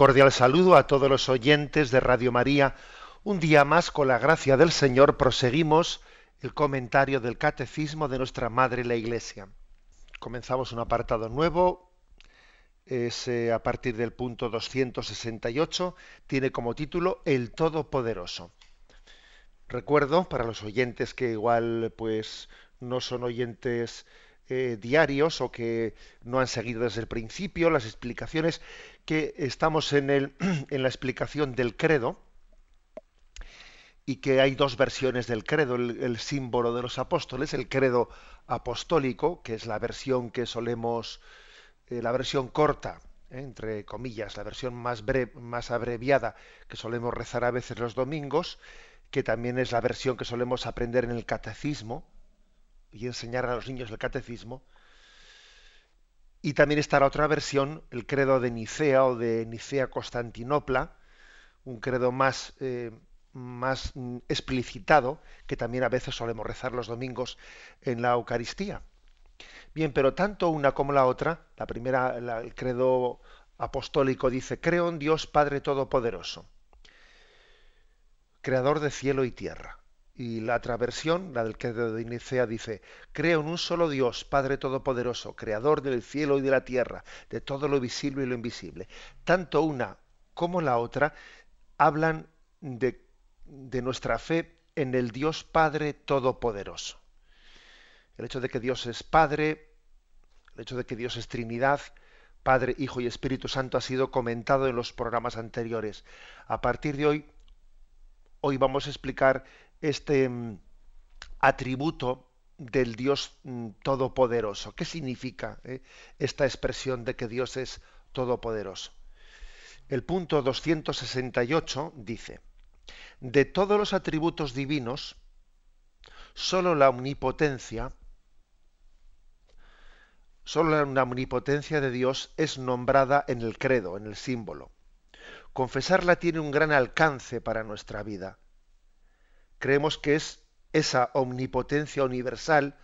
Cordial saludo a todos los oyentes de Radio María. Un día más, con la gracia del Señor, proseguimos el comentario del Catecismo de nuestra Madre la Iglesia. Comenzamos un apartado nuevo, es eh, a partir del punto 268, tiene como título El Todopoderoso. Recuerdo para los oyentes que igual pues no son oyentes eh, diarios o que no han seguido desde el principio las explicaciones, que estamos en, el, en la explicación del credo y que hay dos versiones del credo, el, símbolo de los apóstoles, el credo apostólico, que es la versión que solemos, eh, la versión corta, eh, entre comillas, la versión más, más abreviada que solemos rezar a veces los domingos, que también es la versión que solemos aprender en el catecismo y enseñar a los niños el catecismo, y también está la otra versión, el credo de Nicea o de Nicea-Constantinopla, un credo más, eh, más explicitado, que también a veces solemos rezar los domingos en la Eucaristía. Bien, pero tanto una como la otra, la primera, el credo apostólico dice, creo en Dios Padre Todopoderoso, creador de cielo y tierra. Y la otra versión, la del que de Nicea, dice, creo en un solo Dios, Padre Todopoderoso, Creador del cielo y de la tierra, de todo lo visible y lo invisible. Tanto una como la otra hablan de, de nuestra fe en el Dios Padre Todopoderoso. El hecho de que Dios es Padre, el hecho de que Dios es Trinidad, Padre, Hijo y Espíritu Santo ha sido comentado en los programas anteriores. A partir de hoy, hoy vamos a explicar este mm, atributo del Dios mm, todopoderoso. ¿Qué significa eh, esta expresión de que Dios es todopoderoso? El punto 268 dice, de todos los atributos divinos, sólo la omnipotencia, sólo la omnipotencia de Dios es nombrada en el credo, en el símbolo. Confesarla tiene un gran alcance para nuestra vida creemos que es esa omnipotencia universal,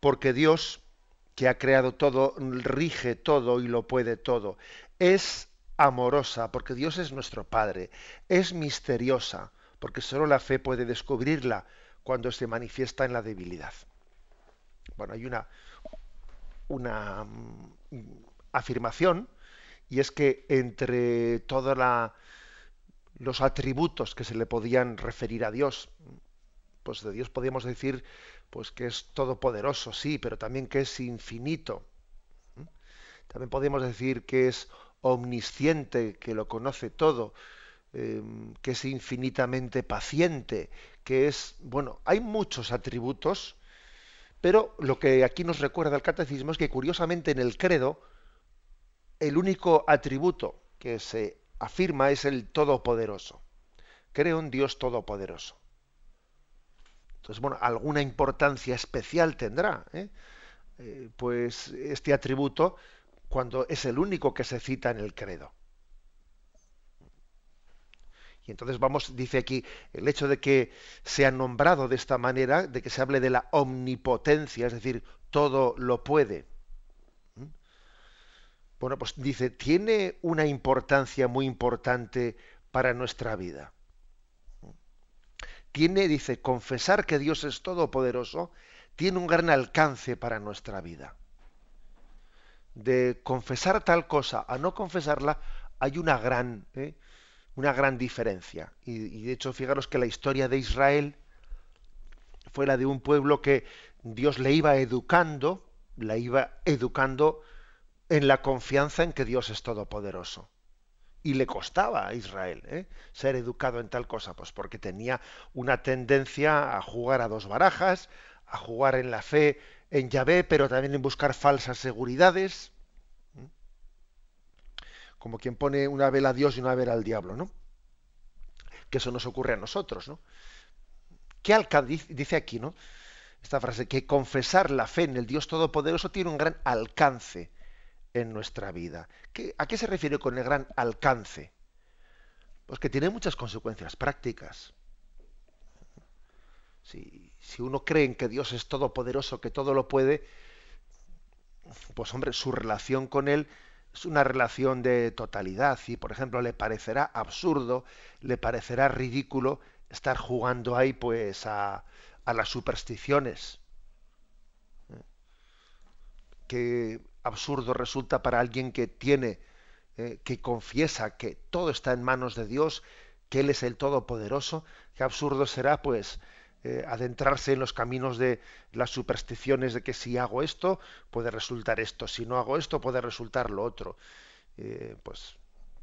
porque Dios, que ha creado todo, rige todo y lo puede todo. Es amorosa, porque Dios es nuestro Padre. Es misteriosa, porque solo la fe puede descubrirla cuando se manifiesta en la debilidad. Bueno, hay una, una mm, afirmación, y es que entre toda la, los atributos que se le podían referir a Dios. Pues de Dios podríamos decir pues que es todopoderoso, sí, pero también que es infinito. También podemos decir que es omnisciente, que lo conoce todo, em, que es infinitamente paciente, que es, bueno, hay muchos atributos, pero lo que aquí nos recuerda el catecismo es que curiosamente en el credo, el único atributo que se afirma es el Todopoderoso. Creo en Dios Todopoderoso. Entonces, bueno, alguna importancia especial tendrá, ¿eh? Eh, pues este atributo cuando es el único que se cita en el credo. Y entonces vamos, dice aquí, el hecho de que sea nombrado de esta manera, de que se hable de la omnipotencia, es decir, todo lo puede, bueno, pues dice, tiene una importancia muy importante para nuestra vida. Tiene, dice, confesar que Dios es todopoderoso, tiene un gran alcance para nuestra vida. De confesar tal cosa a no confesarla hay una gran, ¿eh? una gran diferencia. Y, y de hecho, fijaros que la historia de Israel fue la de un pueblo que Dios le iba educando, la iba educando en la confianza en que Dios es todopoderoso. Y le costaba a Israel ¿eh? ser educado en tal cosa, pues porque tenía una tendencia a jugar a dos barajas, a jugar en la fe en Yahvé, pero también en buscar falsas seguridades, como quien pone una vela a Dios y una vela al diablo, ¿no? Que eso nos ocurre a nosotros, ¿no? ¿Qué dice aquí, ¿no? Esta frase, que confesar la fe en el Dios Todopoderoso tiene un gran alcance en nuestra vida. ¿A qué se refiere con el gran alcance? Pues que tiene muchas consecuencias prácticas. Si, si uno cree en que Dios es todopoderoso, que todo lo puede, pues hombre, su relación con Él es una relación de totalidad y, por ejemplo, le parecerá absurdo, le parecerá ridículo estar jugando ahí pues a, a las supersticiones. Qué absurdo resulta para alguien que tiene, eh, que confiesa que todo está en manos de Dios, que Él es el Todopoderoso, qué absurdo será pues eh, adentrarse en los caminos de las supersticiones de que si hago esto puede resultar esto, si no hago esto puede resultar lo otro. Eh, pues,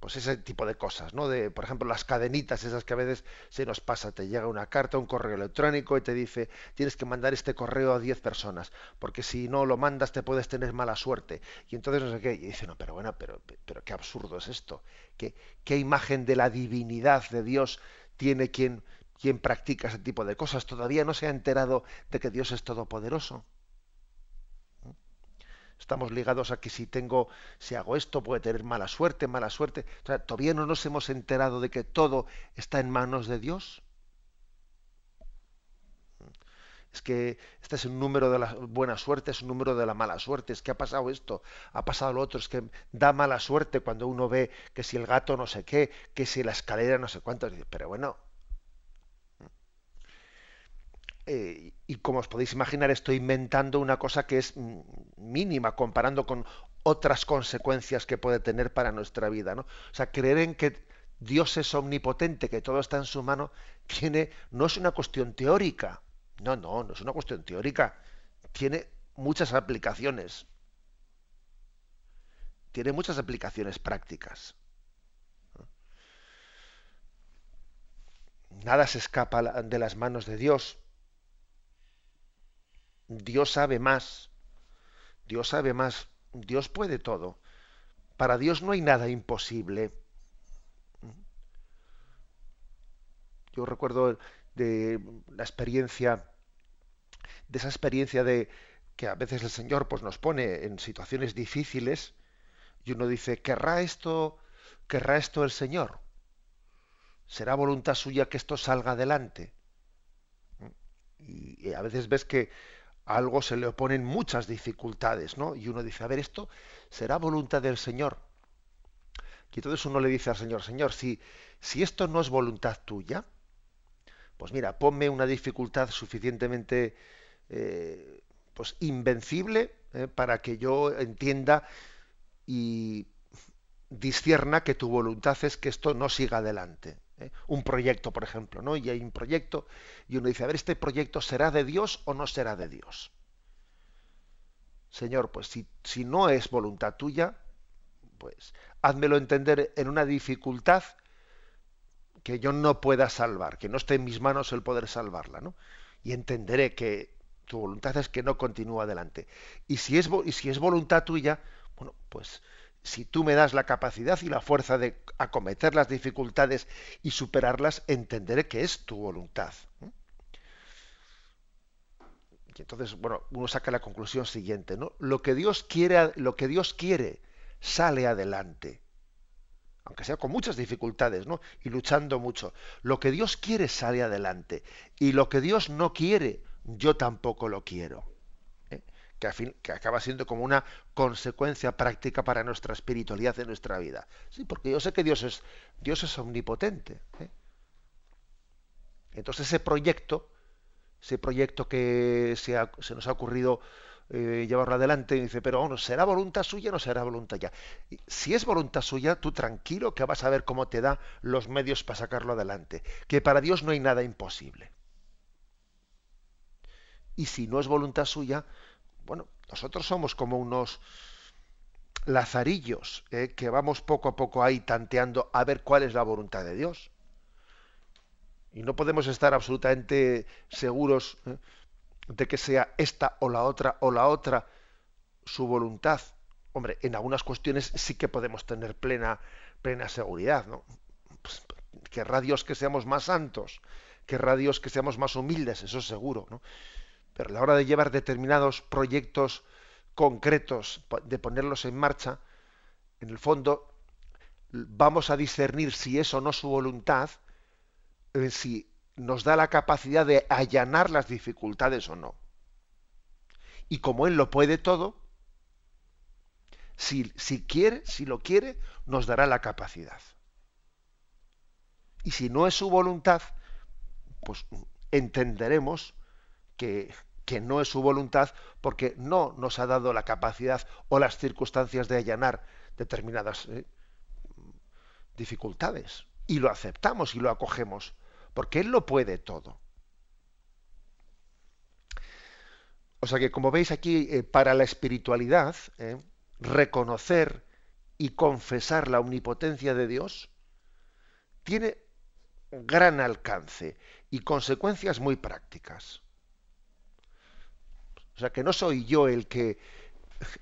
pues ese tipo de cosas, ¿no? De, por ejemplo, las cadenitas, esas que a veces se nos pasa, te llega una carta, un correo electrónico y te dice, tienes que mandar este correo a 10 personas, porque si no lo mandas te puedes tener mala suerte. Y entonces no sé qué, y dice, no, pero bueno, pero, pero qué absurdo es esto. ¿Qué, qué imagen de la divinidad de Dios tiene quien quien practica ese tipo de cosas todavía no se ha enterado de que Dios es todopoderoso. Estamos ligados a que si tengo, si hago esto, puede tener mala suerte, mala suerte. todavía no nos hemos enterado de que todo está en manos de Dios. Es que este es un número de la buena suerte, es un número de la mala suerte. Es que ha pasado esto, ha pasado lo otro. Es que da mala suerte cuando uno ve que si el gato no sé qué, que si la escalera no sé cuánto. Pero bueno, eh, y como os podéis imaginar, estoy inventando una cosa que es mínima comparando con otras consecuencias que puede tener para nuestra vida. ¿no? O sea, creer en que Dios es omnipotente, que todo está en su mano, tiene, no es una cuestión teórica. No, no, no es una cuestión teórica. Tiene muchas aplicaciones. Tiene muchas aplicaciones prácticas. Nada se escapa de las manos de Dios. Dios sabe más. Dios sabe más. Dios puede todo. Para Dios no hay nada imposible. Yo recuerdo de la experiencia, de esa experiencia de que a veces el Señor pues, nos pone en situaciones difíciles y uno dice, ¿querrá esto, querrá esto el Señor? ¿Será voluntad suya que esto salga adelante? Y a veces ves que algo se le oponen muchas dificultades, ¿no? Y uno dice, a ver, esto será voluntad del Señor. Y entonces uno le dice al Señor, Señor, si, si esto no es voluntad tuya, pues mira, ponme una dificultad suficientemente eh, pues invencible eh, para que yo entienda y discierna que tu voluntad es que esto no siga adelante. ¿Eh? un proyecto, por ejemplo, ¿no? Y hay un proyecto y uno dice, a ver, ¿este proyecto será de Dios o no será de Dios? Señor, pues si, si no es voluntad tuya, pues házmelo entender en una dificultad que yo no pueda salvar, que no esté en mis manos el poder salvarla, ¿no? Y entenderé que tu voluntad es que no continúe adelante. Y si es, y si es voluntad tuya, bueno, pues si tú me das la capacidad y la fuerza de acometer las dificultades y superarlas, entenderé que es tu voluntad. Y entonces, bueno, uno saca la conclusión siguiente. Lo que Dios quiere, lo que Dios quiere sale adelante. Aunque sea con muchas dificultades, ¿no? Y luchando mucho. Lo que Dios quiere sale adelante. Y lo que Dios no quiere, yo tampoco lo quiero que, acaba siendo como una consecuencia práctica para nuestra espiritualidad en nuestra vida. Sí, porque yo sé que Dios es, Dios es omnipotente. ¿eh? Entonces ese proyecto, ese proyecto que se, nos ha ocurrido eh, llevarlo adelante, dice, pero bueno, ¿será voluntad suya o no será voluntad ya? si es voluntad suya, tú tranquilo que vas a ver cómo te da los medios para sacarlo adelante. Que para Dios no hay nada imposible. Y si no es voluntad suya, bueno, nosotros somos como unos lazarillos eh, que vamos poco a poco ahí tanteando a ver cuál es la voluntad de Dios. Y no podemos estar absolutamente seguros eh, de que sea esta o la otra o la otra su voluntad. Hombre, en algunas cuestiones sí que podemos tener plena, plena seguridad, ¿no? Pues, querrá Dios que seamos más santos, querrá Dios que seamos más humildes, eso es seguro, ¿no? Pero a la hora de llevar determinados proyectos concretos, de ponerlos en marcha, en el fondo vamos a discernir si es o no su voluntad, si nos da la capacidad de allanar las dificultades o no. Y como Él lo puede todo, si, si quiere, si lo quiere, nos dará la capacidad. Y si no es su voluntad, pues entenderemos que, que no es su voluntad porque no nos ha dado la capacidad o las circunstancias de allanar determinadas eh, dificultades. Y lo aceptamos y lo acogemos, porque Él lo puede todo. O sea que, como veis aquí, eh, para la espiritualidad, eh, reconocer y confesar la omnipotencia de Dios tiene gran alcance y consecuencias muy prácticas. O sea que no soy yo el que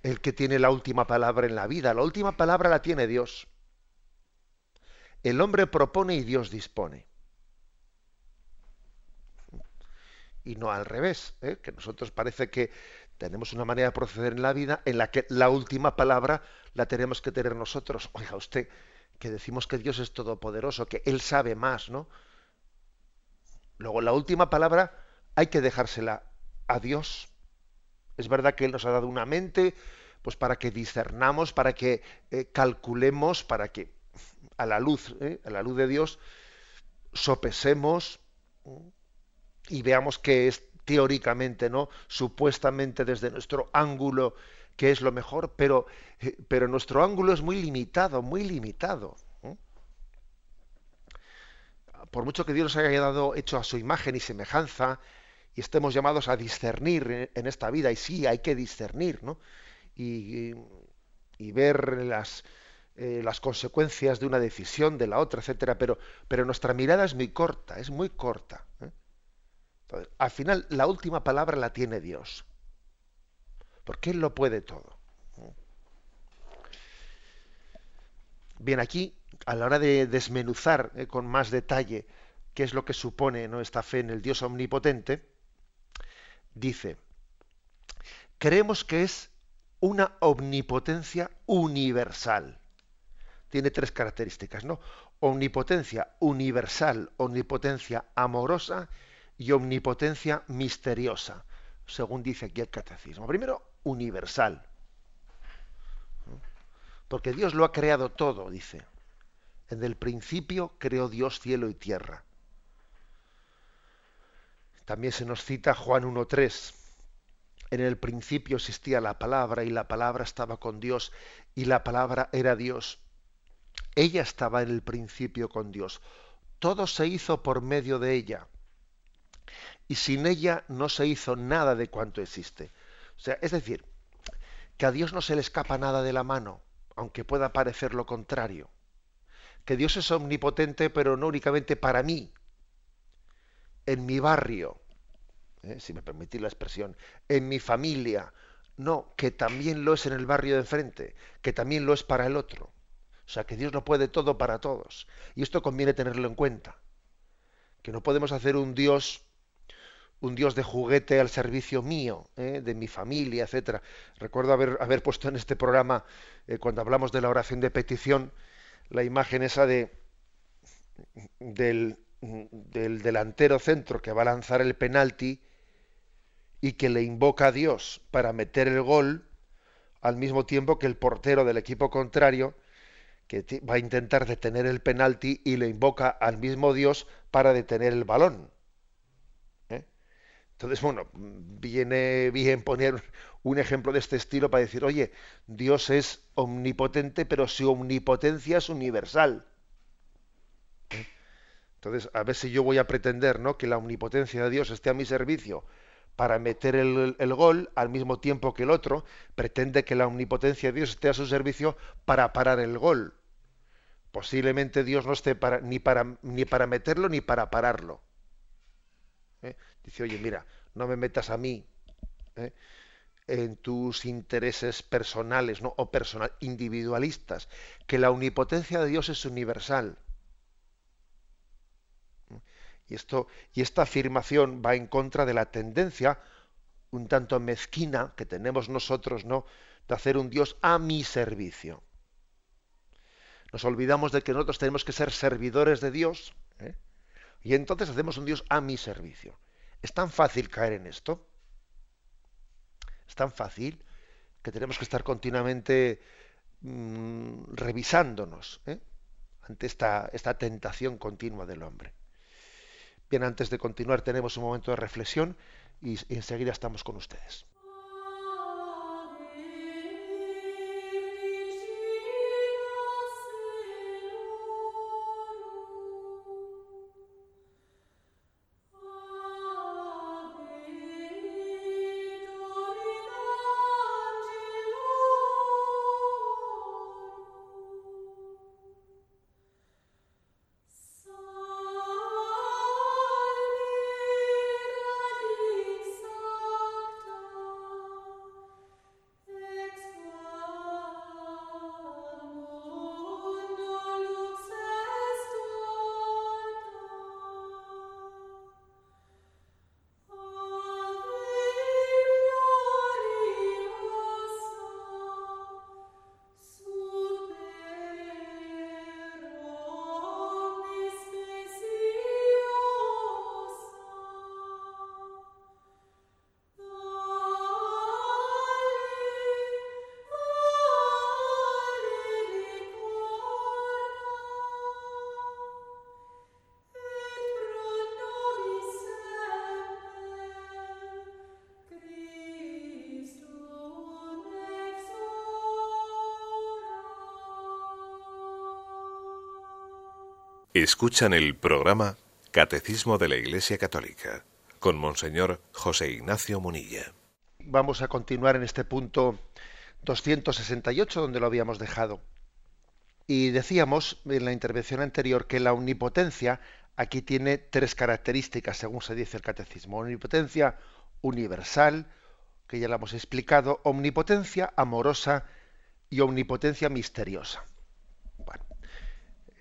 el que tiene la última palabra en la vida, la última palabra la tiene Dios. El hombre propone y Dios dispone. Y no al revés, ¿eh? que nosotros parece que tenemos una manera de proceder en la vida en la que la última palabra la tenemos que tener nosotros. Oiga usted, que decimos que Dios es todopoderoso, que Él sabe más, ¿no? Luego, la última palabra hay que dejársela a Dios. Es verdad que Él nos ha dado una mente, pues para que discernamos, para que eh, calculemos, para que a la luz, ¿eh? a la luz de Dios, sopesemos y veamos que es teóricamente, ¿no? Supuestamente desde nuestro ángulo que es lo mejor, pero, eh, pero nuestro ángulo es muy limitado, muy limitado. Por mucho que Dios nos haya dado hecho a su imagen y semejanza, y estemos llamados a discernir en esta vida, y sí, hay que discernir, ¿no? Y, ver las, eh, las consecuencias de una decisión, de la otra, etcétera, pero, pero nuestra mirada es muy corta, es muy corta. ¿eh? al final, la última palabra la tiene Dios, porque Él lo puede todo. Bien, aquí, a la hora de desmenuzar eh, con más detalle qué es lo que supone ¿no? esta fe en el Dios omnipotente, dice, creemos que es una omnipotencia universal. Tiene tres características, ¿no? Omnipotencia universal, omnipotencia amorosa y omnipotencia misteriosa, según dice aquí el catecismo. Primero, universal. Porque Dios lo ha creado todo, dice. En el principio creó Dios cielo y tierra. También se nos cita Juan 1.3. En el principio existía la palabra y la palabra estaba con Dios y la palabra era Dios. Ella estaba en el principio con Dios. Todo se hizo por medio de ella. Y sin ella no se hizo nada de cuanto existe. O sea, es decir, que a Dios no se le escapa nada de la mano, aunque pueda parecer lo contrario. Que Dios es omnipotente, pero no únicamente para mí, en mi barrio, ¿eh? si me permitís la expresión, en mi familia, no, que también lo es en el barrio de enfrente, que también lo es para el otro. O sea, que Dios lo puede todo para todos. Y esto conviene tenerlo en cuenta. Que no podemos hacer un Dios, un Dios de juguete al servicio mío, ¿eh? de mi familia, etcétera. Recuerdo haber, puesto en este programa, eh, cuando hablamos de la oración de petición, la imagen esa de del del delantero centro que va a lanzar el penalti y que le invoca a Dios para meter el gol, al mismo tiempo que el portero del equipo contrario, que va a intentar detener el penalti y le invoca al mismo Dios para detener el balón. ¿eh? Entonces, bueno, viene bien poner un ejemplo de este estilo para decir, oye, Dios es omnipotente, pero su omnipotencia es universal. Entonces, a ver si yo voy a pretender ¿no? que la omnipotencia de Dios esté a mi servicio para meter el, gol al mismo tiempo que el otro, pretende que la omnipotencia de Dios esté a su servicio para parar el gol. Posiblemente Dios no esté ni, para, ni para meterlo ni para pararlo. ¿Eh? Dice, oye, mira, no me metas a mí ¿eh? en tus intereses personales ¿no? o personal, individualistas, que la omnipotencia de Dios es universal. Y, esta afirmación va en contra de la tendencia un tanto mezquina que tenemos nosotros, ¿no? De hacer un Dios a mi servicio. Nos olvidamos de que nosotros tenemos que ser servidores de Dios, ¿eh? y entonces hacemos un Dios a mi servicio. ¿Es tan fácil caer en esto? Es tan fácil que tenemos que estar continuamente mm, revisándonos ¿eh? ante esta tentación continua del hombre. Bien, antes de continuar tenemos un momento de reflexión y enseguida estamos con ustedes. Escuchan el programa Catecismo de la Iglesia Católica con Monseñor José Ignacio Munilla. Vamos a continuar en este punto 268 donde lo habíamos dejado. Y decíamos en la intervención anterior que la omnipotencia aquí tiene tres características, según se dice el catecismo. Omnipotencia universal, que ya la hemos explicado, omnipotencia amorosa y omnipotencia misteriosa.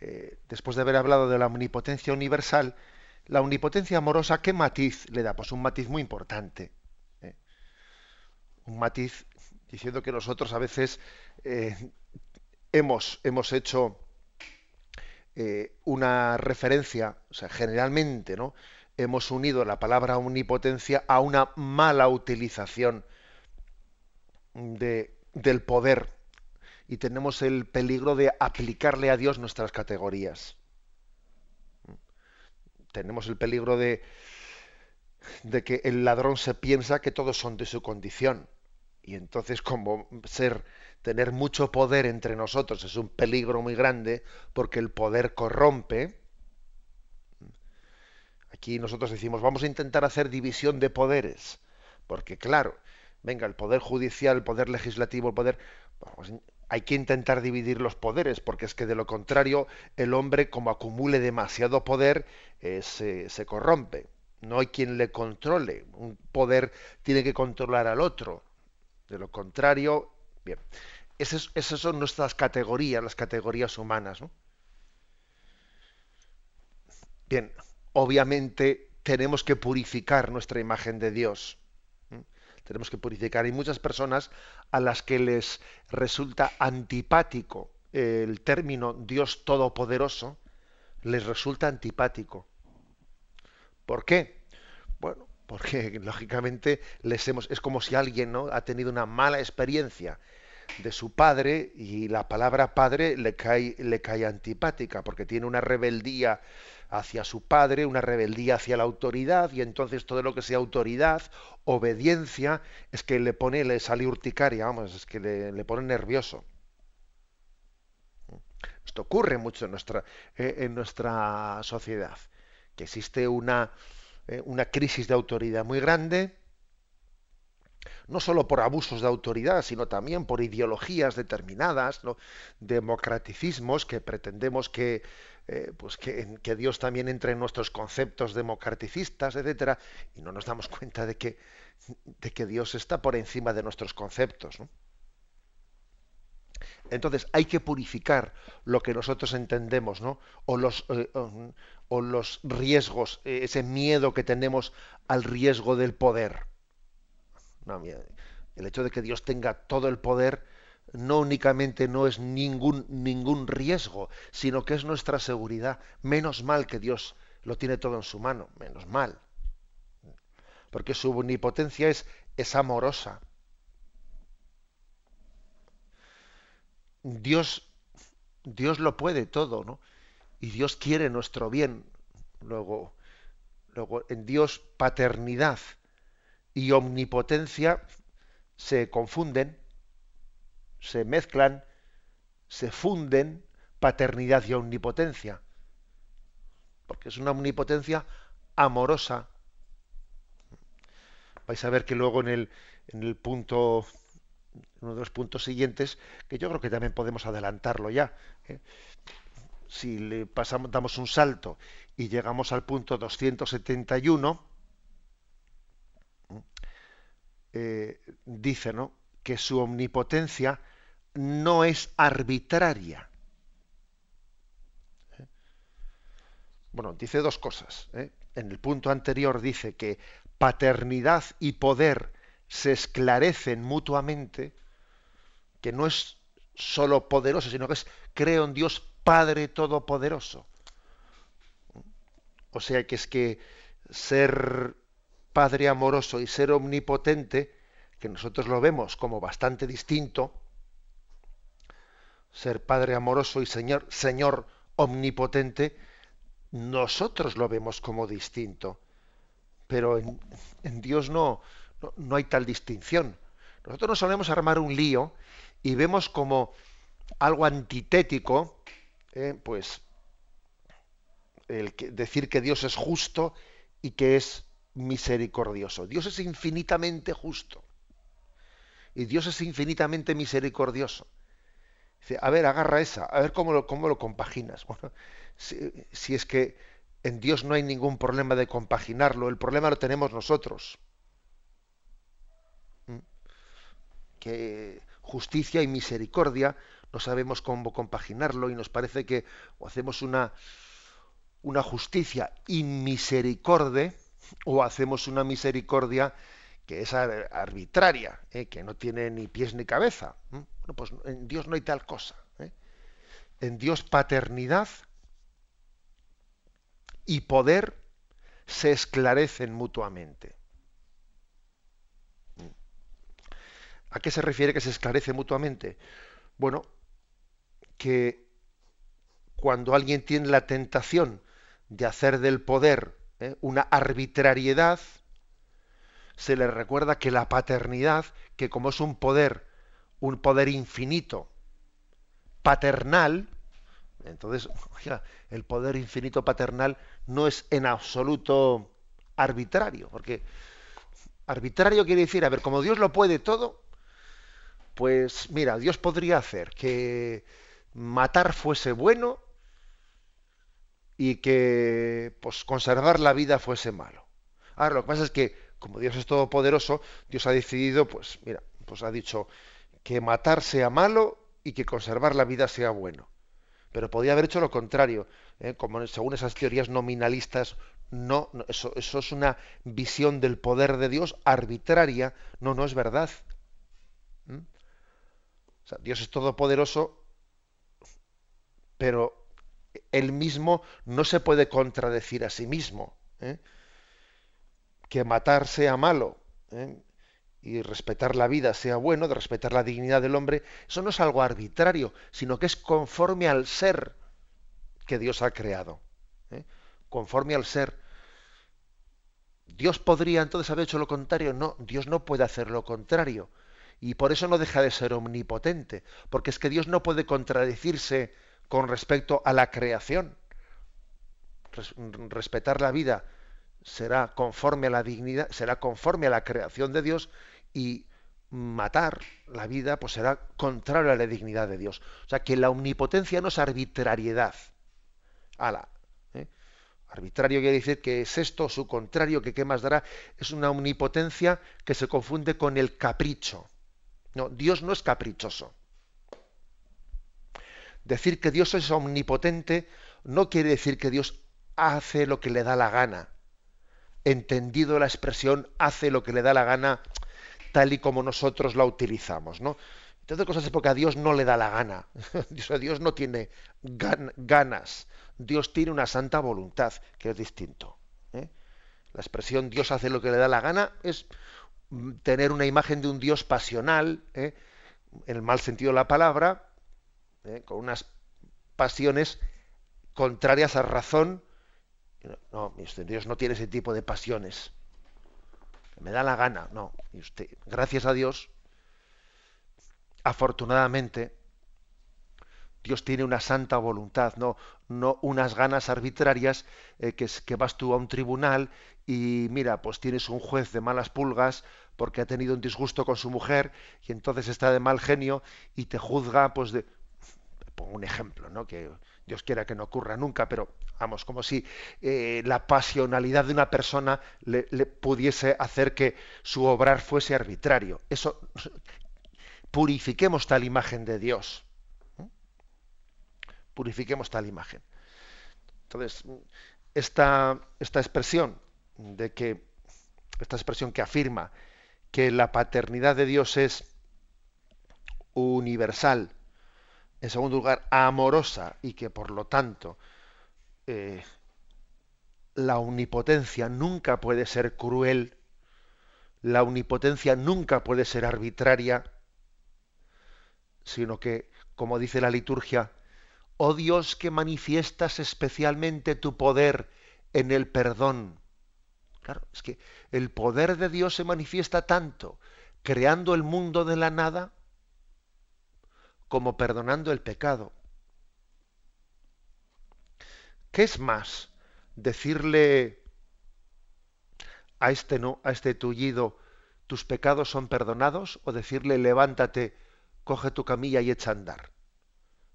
Eh, después de haber hablado de la omnipotencia universal, la omnipotencia amorosa, ¿qué matiz le da? Pues un matiz muy importante. ¿eh? Un matiz diciendo que nosotros a veces eh, hemos, hemos hecho una referencia, o sea, generalmente, ¿no? Hemos unido la palabra omnipotencia a una mala utilización de, del poder y tenemos el peligro de aplicarle a Dios nuestras categorías. Tenemos el peligro de, de que el ladrón se piensa que todos son de su condición. Y entonces, como ser, tener mucho poder entre nosotros es un peligro muy grande, porque el poder corrompe. Aquí nosotros decimos, vamos a intentar hacer división de poderes. Porque claro, venga, el poder judicial, el poder legislativo, el poder hay que intentar dividir los poderes, porque es que de lo contrario el hombre, como acumule demasiado poder, eh, se, corrompe. No hay quien le controle. Un poder tiene que controlar al otro. De lo contrario, bien. Esas, son nuestras categorías, las categorías humanas. Bien, obviamente tenemos que purificar nuestra imagen de Dios tenemos que purificar. Hay muchas personas a las que les resulta antipático el término Dios Todopoderoso, les resulta antipático. ¿Por qué? Bueno, porque lógicamente les hemos, es como si alguien ¿no? ha tenido una mala experiencia de su padre y la palabra padre le cae, le cae antipática porque tiene una rebeldía hacia su padre, una rebeldía hacia la autoridad, y entonces todo lo que sea autoridad, obediencia, es que le pone, le sale urticaria, vamos, es que le, pone nervioso. Esto ocurre mucho en nuestra, eh, en nuestra sociedad, que existe una, eh, una crisis de autoridad muy grande, no solo por abusos de autoridad, sino también por ideologías determinadas, democraticismos que pretendemos que, eh, pues que, que, Dios también entre en nuestros conceptos democraticistas, etcétera, y no nos damos cuenta de que, de que Dios está por encima de nuestros conceptos. Entonces hay que purificar lo que nosotros entendemos, ¿no? O los, eh, o los riesgos, eh, ese miedo que tenemos al riesgo del poder. El hecho de que Dios tenga todo el poder no únicamente no es ningún, ningún riesgo, sino que es nuestra seguridad. Menos mal que Dios lo tiene todo en su mano, menos mal. Porque su omnipotencia es, es amorosa. Dios, Dios lo puede todo, ¿no? y Dios quiere nuestro bien. Luego, luego en Dios paternidad y omnipotencia se confunden, se mezclan, se funden paternidad y omnipotencia. Porque es una omnipotencia amorosa. Vais a ver que luego en el, en el punto, uno de los puntos siguientes, que yo creo que también podemos adelantarlo ya, ¿eh? si le pasamos, damos un salto y llegamos al punto 271, eh, dice ¿no? que su omnipotencia no es arbitraria. ¿Eh? Bueno, dice dos cosas. ¿eh? En el punto anterior dice que paternidad y poder se esclarecen mutuamente, que no es solo poderoso, sino que es creo en Dios Padre Todopoderoso. O sea que es que ser Padre amoroso y ser omnipotente, que nosotros lo vemos como bastante distinto, ser Padre amoroso y Señor, Señor omnipotente, nosotros lo vemos como distinto. Pero en, Dios no, no, hay tal distinción. Nosotros nos solemos armar un lío y vemos como algo antitético eh, pues el decir que Dios es justo y que es misericordioso. Dios es infinitamente justo. Y Dios es infinitamente misericordioso. Dice, a ver, agarra esa, a ver cómo lo, compaginas. Bueno, si, es que en Dios no hay ningún problema de compaginarlo, el problema lo tenemos nosotros. ¿Mm? Que justicia y misericordia no sabemos cómo compaginarlo y nos parece que hacemos una, una justicia inmisericorde o hacemos una misericordia que es arbitraria, ¿eh? que no tiene ni pies ni cabeza. Bueno, pues en Dios no hay tal cosa. ¿eh? En Dios paternidad y poder se esclarecen mutuamente. ¿A qué se refiere que se esclarece mutuamente? Bueno, que cuando alguien tiene la tentación de hacer del poder ¿eh? una arbitrariedad, se le recuerda que la paternidad, que como es un poder, un poder infinito, paternal, entonces, el poder infinito paternal no es en absoluto arbitrario, porque arbitrario quiere decir, a ver, como Dios lo puede todo, pues mira, Dios podría hacer que matar fuese bueno y que pues, conservar la vida fuese malo. Ahora, lo que pasa es que, como Dios es todopoderoso, Dios ha decidido, pues mira, pues ha dicho que matar sea malo y que conservar la vida sea bueno. Pero podía haber hecho lo contrario, ¿eh? como según esas teorías nominalistas, no, eso, eso es una visión del poder de Dios arbitraria, no, no es verdad. ¿Mm? O sea, Dios es todopoderoso pero él mismo no se puede contradecir a sí mismo. ¿eh? Que matar sea malo ¿eh? y respetar la vida sea bueno, de respetar la dignidad del hombre, eso no es algo arbitrario, sino que es conforme al ser que Dios ha creado. ¿eh? Conforme al ser. Dios podría entonces haber hecho lo contrario. No, Dios no puede hacer lo contrario. Y por eso no deja de ser omnipotente, porque es que Dios no puede contradecirse con respecto a la creación. respetar la vida será conforme a la dignidad, será conforme a la creación de Dios y matar la vida, pues será contrario a la dignidad de Dios. O sea, que la omnipotencia no es arbitrariedad. Ala. ¿eh? Arbitrario quiere decir que es esto, su contrario, que qué más dará. Es una omnipotencia que se confunde con el capricho. No, Dios no es caprichoso. Decir que Dios es omnipotente no quiere decir que Dios hace lo que le da la gana. Entendido la expresión hace lo que le da la gana tal y como nosotros la utilizamos, ¿no? Entonces cosas es porque a Dios no le da la gana. Dios no tiene ganas. Dios tiene una santa voluntad, que es distinto. ¿eh? La expresión Dios hace lo que le da la gana es mm, tener una imagen de un Dios pasional, ¿eh? en el mal sentido de la palabra, ¿eh? con unas pasiones contrarias a razón. No, Dios no tiene ese tipo de pasiones. Me da la gana, no. Y usted, gracias a Dios, afortunadamente, Dios tiene una santa voluntad, no, no unas ganas arbitrarias eh, que, que vas tú a un tribunal y mira, pues tienes un juez de malas pulgas porque ha tenido un disgusto con su mujer y entonces está de mal genio y te juzga, pues de, un ejemplo, ¿no? Que Dios quiera que no ocurra nunca, pero vamos, como si eh, la pasionalidad de una persona le, pudiese hacer que su obrar fuese arbitrario. Eso, purifiquemos tal imagen de Dios. Purifiquemos tal imagen. Entonces, esta, esta expresión de que, esta expresión que afirma que la paternidad de Dios es universal, en segundo lugar, amorosa y que por lo tanto eh, la omnipotencia nunca puede ser cruel, la omnipotencia nunca puede ser arbitraria, sino que, como dice la liturgia, oh Dios que manifiestas especialmente tu poder en el perdón. Claro, es que el poder de Dios se manifiesta tanto creando el mundo de la nada como perdonando el pecado. ¿Qué es más? Decirle a este no, a este tullido, tus pecados son perdonados, o decirle levántate, coge tu camilla y echa a andar.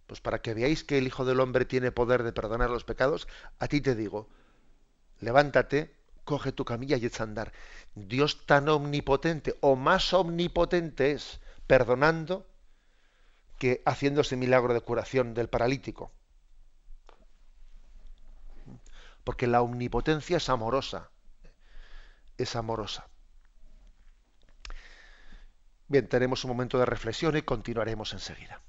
Pues para que veáis que el Hijo del Hombre tiene poder de perdonar los pecados, a ti te digo, levántate, coge tu camilla y echa a andar. Dios tan omnipotente o más omnipotente es perdonando que haciendo ese milagro de curación del paralítico. Porque la omnipotencia es amorosa, es amorosa. Bien, tenemos un momento de reflexión y continuaremos enseguida.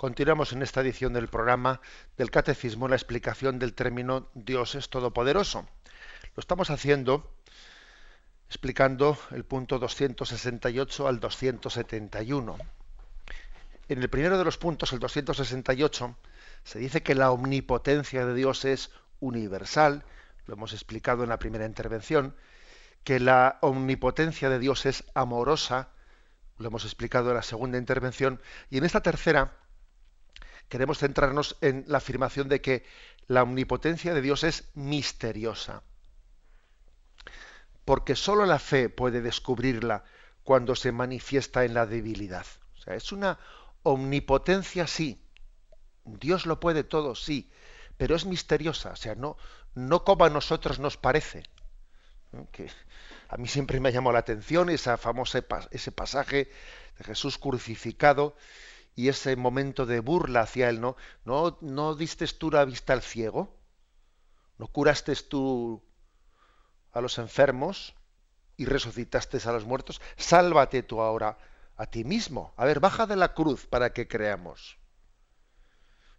Continuamos en esta edición del programa del Catecismo la explicación del término Dios es Todopoderoso. Lo estamos haciendo explicando el punto 268 al 271. En el primero de los puntos, el 268, se dice que la omnipotencia de Dios es universal, lo hemos explicado en la primera intervención, que la omnipotencia de Dios es amorosa, lo hemos explicado en la segunda intervención, y en esta tercera queremos centrarnos en la afirmación de que la omnipotencia de Dios es misteriosa, porque sólo la fe puede descubrirla cuando se manifiesta en la debilidad. O sea, es una omnipotencia, sí, Dios lo puede todo, sí, pero es misteriosa, o sea, no, no como a nosotros nos parece. Que a mí siempre me ha llamado la atención esa famosa, ese pasaje de Jesús crucificado y ese momento de burla hacia él, ¿no? ¿No, no diste tú la vista al ciego? ¿No curaste tú a los enfermos y resucitaste a los muertos? Sálvate tú ahora a ti mismo. A ver, baja de la cruz para que creamos.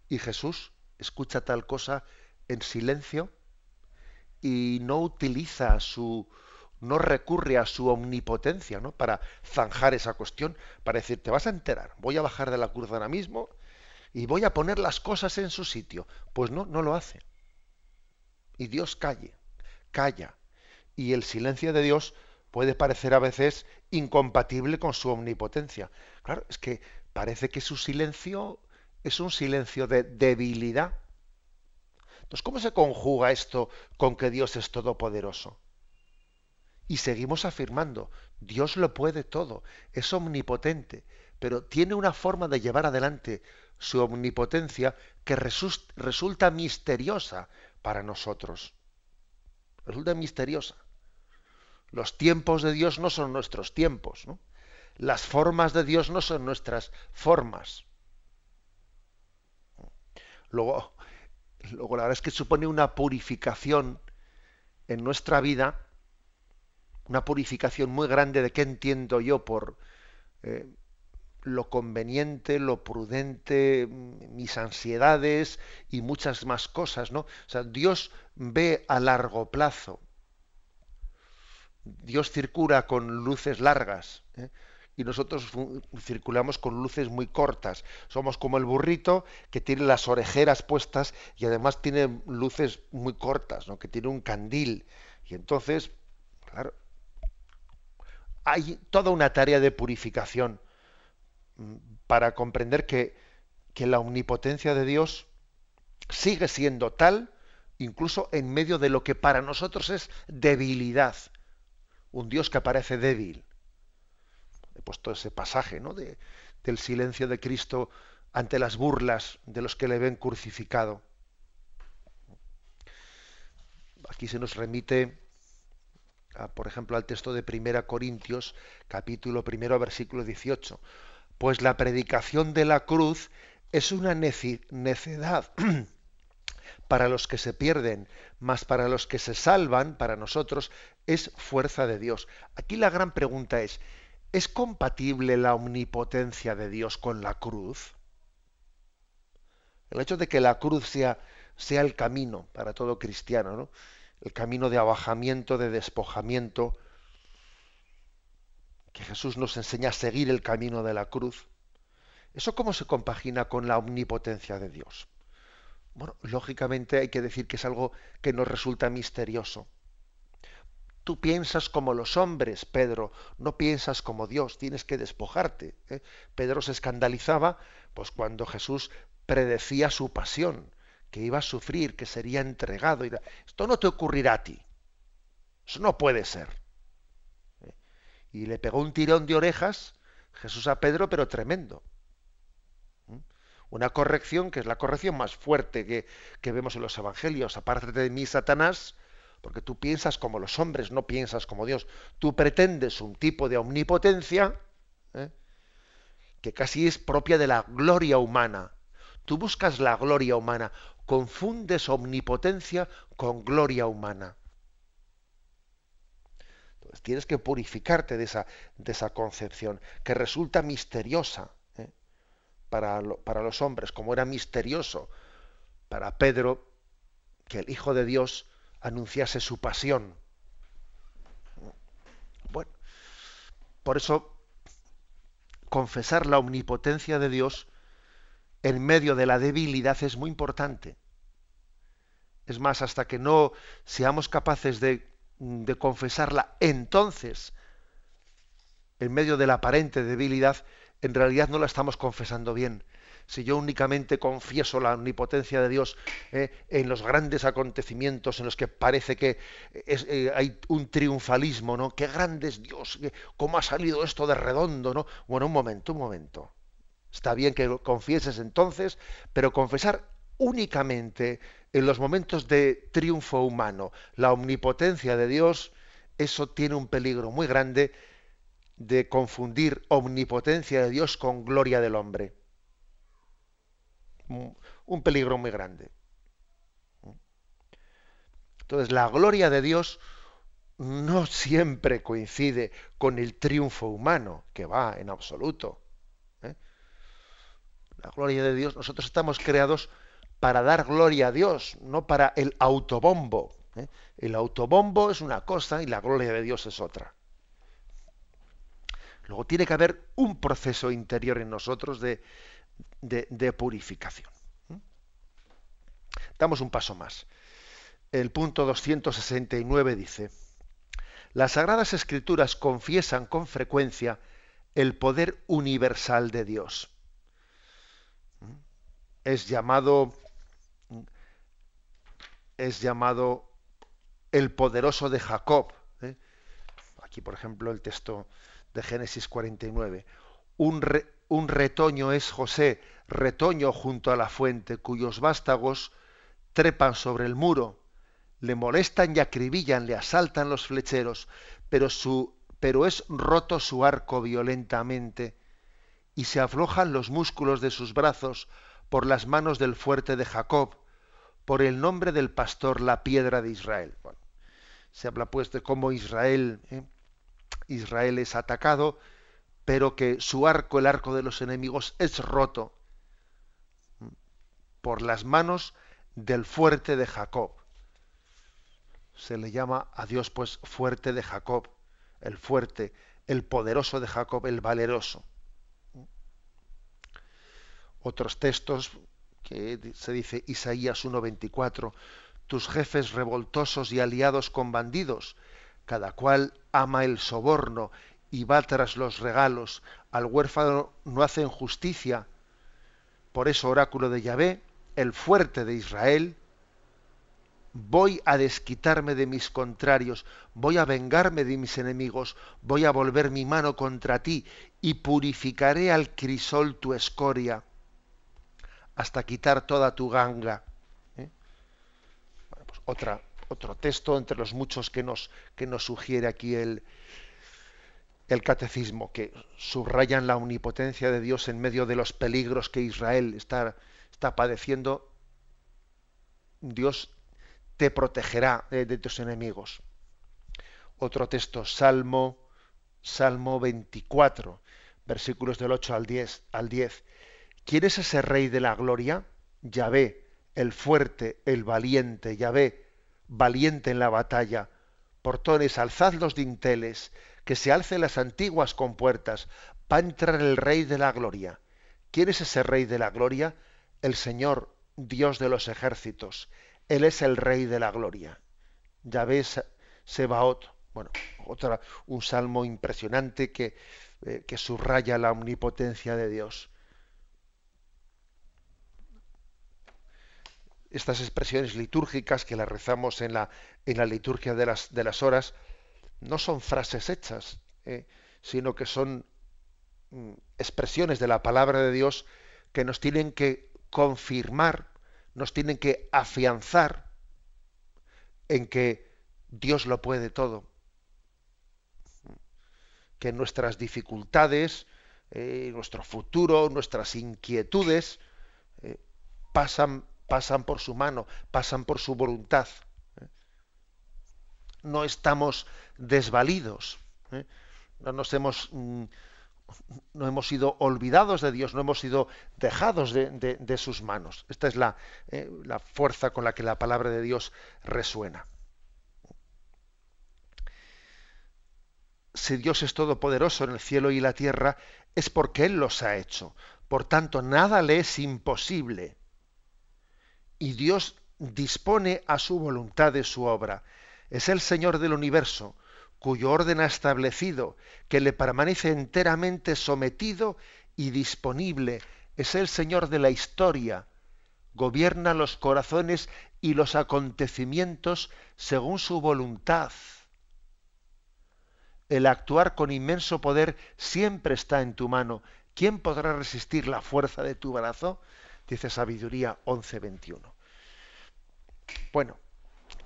Y Jesús escucha tal cosa en silencio y no utiliza su, no recurre a su omnipotencia ¿no? para zanjar esa cuestión, para decir, te vas a enterar, voy a bajar de la cruz ahora mismo y voy a poner las cosas en su sitio. Pues no, no lo hace. Y Dios calle, calla. Y el silencio de Dios puede parecer a veces incompatible con su omnipotencia. Claro, es que parece que su silencio es un silencio de debilidad. Entonces, ¿cómo se conjuga esto con que Dios es todopoderoso? Y seguimos afirmando, Dios lo puede todo, es omnipotente, pero tiene una forma de llevar adelante su omnipotencia que resulta misteriosa para nosotros. Resulta misteriosa. Los tiempos de Dios no son nuestros tiempos, ¿no? Las formas de Dios no son nuestras formas. Luego, luego la verdad es que supone una purificación en nuestra vida, una purificación muy grande de qué entiendo yo por eh, lo conveniente, lo prudente, mis ansiedades y muchas más cosas, ¿no? O sea, Dios ve a largo plazo. Dios circula con luces largas. ¿eh? y nosotros circulamos con luces muy cortas. Somos como el burrito que tiene las orejeras puestas y además tiene luces muy cortas, ¿no? que tiene un candil. Y entonces, claro, hay toda una tarea de purificación mm, para comprender que, que la omnipotencia de Dios sigue siendo tal, incluso en medio de lo que para nosotros es debilidad. Un Dios que aparece débil he puesto ese pasaje ¿no? de, del silencio de Cristo ante las burlas de los que le ven crucificado. Aquí se nos remite, por ejemplo, al texto de 1 Corintios, capítulo primero, versículo 18. Pues la predicación de la cruz es una necedad para los que se pierden, mas para los que se salvan, para nosotros, es fuerza de Dios. Aquí la gran pregunta es, ¿Es compatible la omnipotencia de Dios con la cruz? El hecho de que la cruz sea, sea el camino para todo cristiano, ¿no? El camino de abajamiento, de despojamiento, que Jesús nos enseña a seguir el camino de la cruz. ¿Eso cómo se compagina con la omnipotencia de Dios? Bueno, lógicamente hay que decir que es algo que nos resulta misterioso. Tú piensas como los hombres, Pedro, no piensas como Dios, tienes que despojarte. ¿eh? Pedro se escandalizaba pues cuando Jesús predecía su pasión, que iba a sufrir, que sería entregado. Esto no te ocurrirá a ti. Eso no puede ser. ¿eh? Y le pegó un tirón de orejas Jesús a Pedro, pero tremendo. ¿eh? Una corrección que es la corrección más fuerte que, que vemos en los evangelios. Aparte de mí, Satanás, porque tú piensas como los hombres, no piensas como Dios. Tú pretendes un tipo de omnipotencia ¿eh? que casi es propia de la gloria humana. Tú buscas la gloria humana, confundes omnipotencia con gloria humana. Entonces tienes que purificarte de esa, de esa concepción, que resulta misteriosa ¿eh? para, para los hombres, como era misterioso para Pedro que el Hijo de Dios anunciase su pasión. Bueno, por eso confesar la omnipotencia de Dios en medio de la debilidad es muy importante. Es más, hasta que no seamos capaces de, de confesarla entonces, en medio de la aparente debilidad, en realidad no la estamos confesando bien. Si yo únicamente confieso la omnipotencia de Dios eh, en los grandes acontecimientos en los que parece que eh, hay un triunfalismo, ¿no? Qué grande es Dios, cómo ha salido esto de redondo, ¿no? Bueno, un momento, un momento. Está bien que confieses entonces, pero confesar únicamente en los momentos de triunfo humano la omnipotencia de Dios, eso tiene un peligro muy grande de confundir omnipotencia de Dios con gloria del hombre. Un peligro muy grande. Entonces, la gloria de Dios no siempre coincide con el triunfo humano, que va en absoluto. ¿eh? La gloria de Dios, nosotros estamos creados para dar gloria a Dios, no para el autobombo. ¿eh? El autobombo es una cosa y la gloria de Dios es otra. Luego tiene que haber un proceso interior en nosotros de, de, purificación. ¿eh? Damos un paso más. El punto 269 dice, las Sagradas Escrituras confiesan con frecuencia el poder universal de Dios. ¿Mm? Es llamado es llamado el poderoso de Jacob. ¿eh? Aquí, por ejemplo, el texto de Génesis 49. Un, un retoño es José, retoño junto a la fuente, cuyos vástagos trepan sobre el muro, le molestan y acribillan, le asaltan los flecheros, pero, su, pero es roto su arco violentamente, y se aflojan los músculos de sus brazos por las manos del fuerte de Jacob, por el nombre del pastor la piedra de Israel. se habla pues de cómo Israel, ¿eh? Israel es atacado, pero que su arco, el arco de los enemigos, es roto por las manos del fuerte de Jacob. Se le llama a Dios pues fuerte de Jacob, el fuerte, el poderoso de Jacob, el valeroso. Otros textos que se dice Isaías 1:24, tus jefes revoltosos y aliados con bandidos, cada cual ama el soborno y va tras los regalos, al huérfano no hacen justicia. Por eso, oráculo de Yahvé, el fuerte de Israel, voy a desquitarme de mis contrarios, voy a vengarme de mis enemigos, voy a volver mi mano contra ti y purificaré al crisol tu escoria hasta quitar toda tu ganga. ¿eh? Pues otra, otro texto entre los muchos que nos, que nos sugiere aquí el, el catecismo, que subrayan la omnipotencia de Dios en medio de los peligros que Israel está, está padeciendo. Dios te protegerá de, tus enemigos. Otro texto, Salmo, Salmo 24, versículos del 8 al 10, al 10. ¿Quién es ese rey de la gloria? Yahvé, el fuerte, el valiente, Yahvé, valiente en la batalla. Portones, alzad los dinteles, que se alcen las antiguas compuertas, va a entrar el rey de la gloria. ¿Quién es ese rey de la gloria? El Señor, Dios de los ejércitos. Él es el rey de la gloria. Yahvé Sebaot. Bueno, otra, un salmo impresionante que, eh, que subraya la omnipotencia de Dios. Estas expresiones litúrgicas que las rezamos en la, en la liturgia de las, de las horas, no son frases hechas, eh, sino que son mm, expresiones de la palabra de Dios que nos tienen que confirmar, nos tienen que afianzar en que Dios lo puede todo, que nuestras dificultades, eh, nuestro futuro, nuestras inquietudes eh, pasan pasan por su mano, pasan por su voluntad. ¿eh? No estamos desvalidos, ¿eh? no nos hemos, mm, no hemos sido olvidados de Dios, no hemos sido dejados de, sus manos. Esta es la, ¿eh? la fuerza con la que la palabra de Dios resuena. si Dios es todopoderoso en el cielo y la tierra, es porque Él los ha hecho. Por tanto, nada le es imposible y Dios dispone a su voluntad de su obra. Es el Señor del universo, cuyo orden ha establecido, que le permanece enteramente sometido y disponible. Es el Señor de la historia, gobierna los corazones y los acontecimientos según su voluntad. El actuar con inmenso poder siempre está en tu mano. ¿Quién podrá resistir la fuerza de tu brazo? Dice Sabiduría 11:21. Bueno,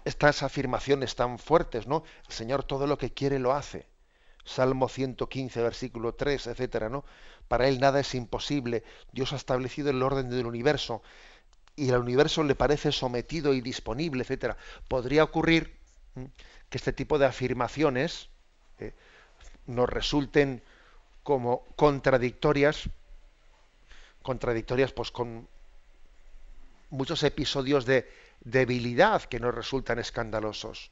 estas afirmaciones tan fuertes, ¿no? El Señor todo lo que quiere lo hace. Salmo 115, versículo 3, etcétera, ¿no? Para él nada es imposible. Dios ha establecido el orden del universo y el universo le parece sometido y disponible, etcétera. Podría ocurrir que este tipo de afirmaciones eh, nos resulten como contradictorias, contradictorias pues con muchos episodios de debilidad que nos resultan escandalosos.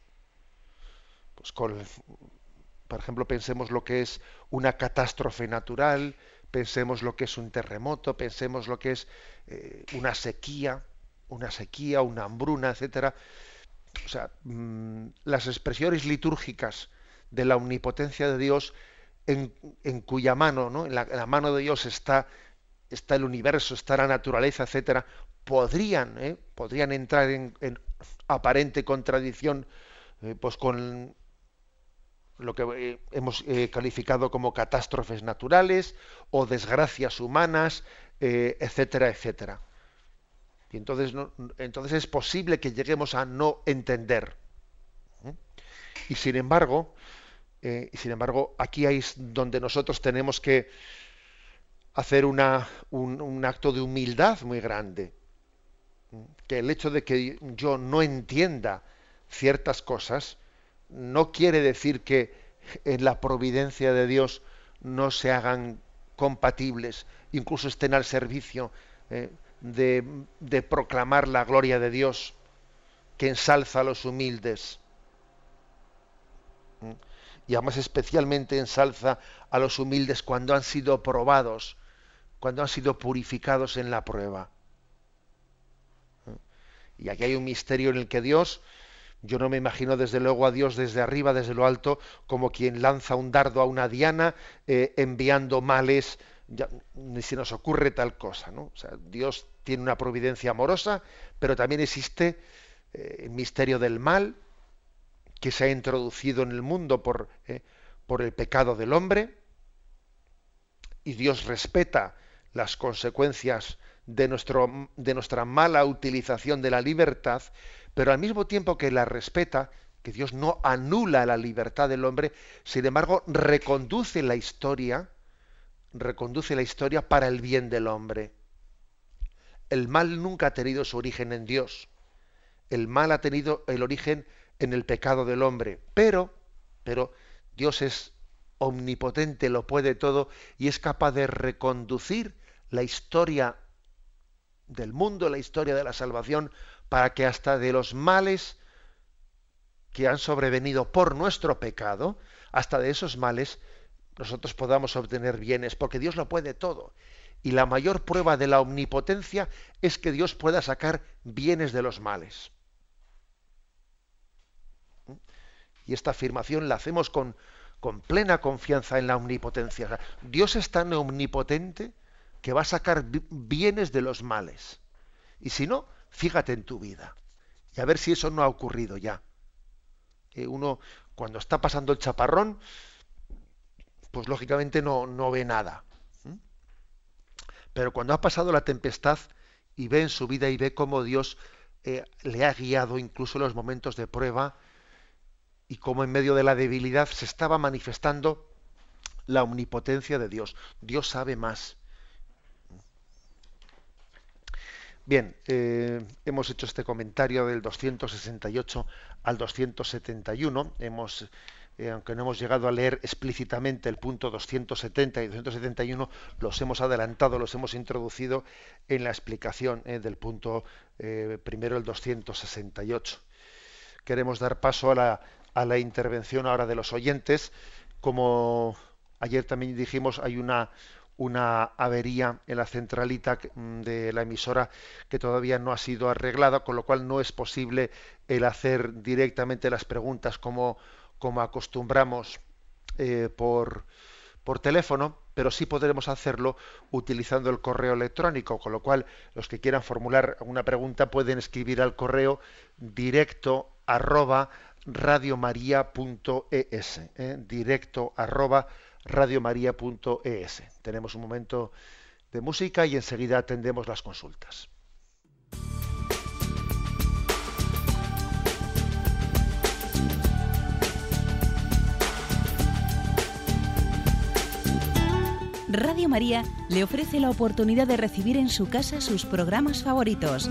Pues con, por ejemplo, pensemos lo que es una catástrofe natural, pensemos lo que es un terremoto, pensemos lo que es eh, una sequía, una sequía, una hambruna, etcétera. O sea, mm, las expresiones litúrgicas de la omnipotencia de Dios, en, cuya mano, ¿no? en, la, mano de Dios está, está el universo, está la naturaleza, etcétera, podrían, ¿eh? podrían entrar en, aparente contradicción eh, pues con lo que eh, hemos calificado como catástrofes naturales o desgracias humanas, etcétera, etcétera. Y entonces, entonces es posible que lleguemos a no entender. Y sin embargo, sin embargo, aquí es donde nosotros tenemos que hacer una, un acto de humildad muy grande que el hecho de que yo no entienda ciertas cosas no quiere decir que en la providencia de Dios no se hagan compatibles, incluso estén al servicio eh, de, proclamar la gloria de Dios, que ensalza a los humildes. ¿Mm? Y además especialmente ensalza a los humildes cuando han sido probados, cuando han sido purificados en la prueba. Y aquí hay un misterio en el que Dios, yo no me imagino desde luego a Dios desde arriba, desde lo alto, como quien lanza un dardo a una diana eh, enviando males, ni se nos ocurre tal cosa. ¿no? Dios tiene una providencia amorosa, pero también existe eh, el misterio del mal que se ha introducido en el mundo por, eh, por el pecado del hombre, y Dios respeta las consecuencias de, nuestro, de nuestra mala utilización de la libertad, pero al mismo tiempo que la respeta, que Dios no anula la libertad del hombre, sin embargo reconduce la historia, reconduce la historia para el bien del hombre. El mal nunca ha tenido su origen en Dios. El mal ha tenido el origen en el pecado del hombre, pero pero Dios es omnipotente, lo puede todo y es capaz de reconducir la historia del mundo, la historia de la salvación, para que hasta de los males que han sobrevenido por nuestro pecado, hasta de esos males, nosotros podamos obtener bienes, porque Dios lo puede todo. Y la mayor prueba de la omnipotencia es que Dios pueda sacar bienes de los males. Y esta afirmación la hacemos con, con plena confianza en la omnipotencia. Dios es tan omnipotente que va a sacar bienes de los males. Y si no, fíjate en tu vida. Y a ver si eso no ha ocurrido ya. uno, cuando está pasando el chaparrón, pues lógicamente no, no ve nada. Pero cuando ha pasado la tempestad y ve en su vida y ve cómo Dios eh, le ha guiado incluso en los momentos de prueba y cómo en medio de la debilidad se estaba manifestando la omnipotencia de Dios. Dios sabe más. Bien, eh, hemos hecho este comentario del 268 al 271. Hemos, eh, aunque no hemos llegado a leer explícitamente el punto 270 y 271, los hemos adelantado, los hemos introducido en la explicación eh, del punto primero, el 268. Queremos dar paso a la, a la intervención ahora de los oyentes. Como ayer también dijimos, hay una una avería en la centralita mm, de la emisora que todavía no ha sido arreglada, con lo cual no es posible el hacer directamente las preguntas como, como acostumbramos eh, por, por teléfono, pero sí podremos hacerlo utilizando el correo electrónico, con lo cual los que quieran formular una pregunta pueden escribir al correo directo arroba radiomaria.es, ¿eh? directo arroba radiomaria.es. Tenemos un momento de música y enseguida atendemos las consultas. Radio María le ofrece la oportunidad de recibir en su casa sus programas favoritos.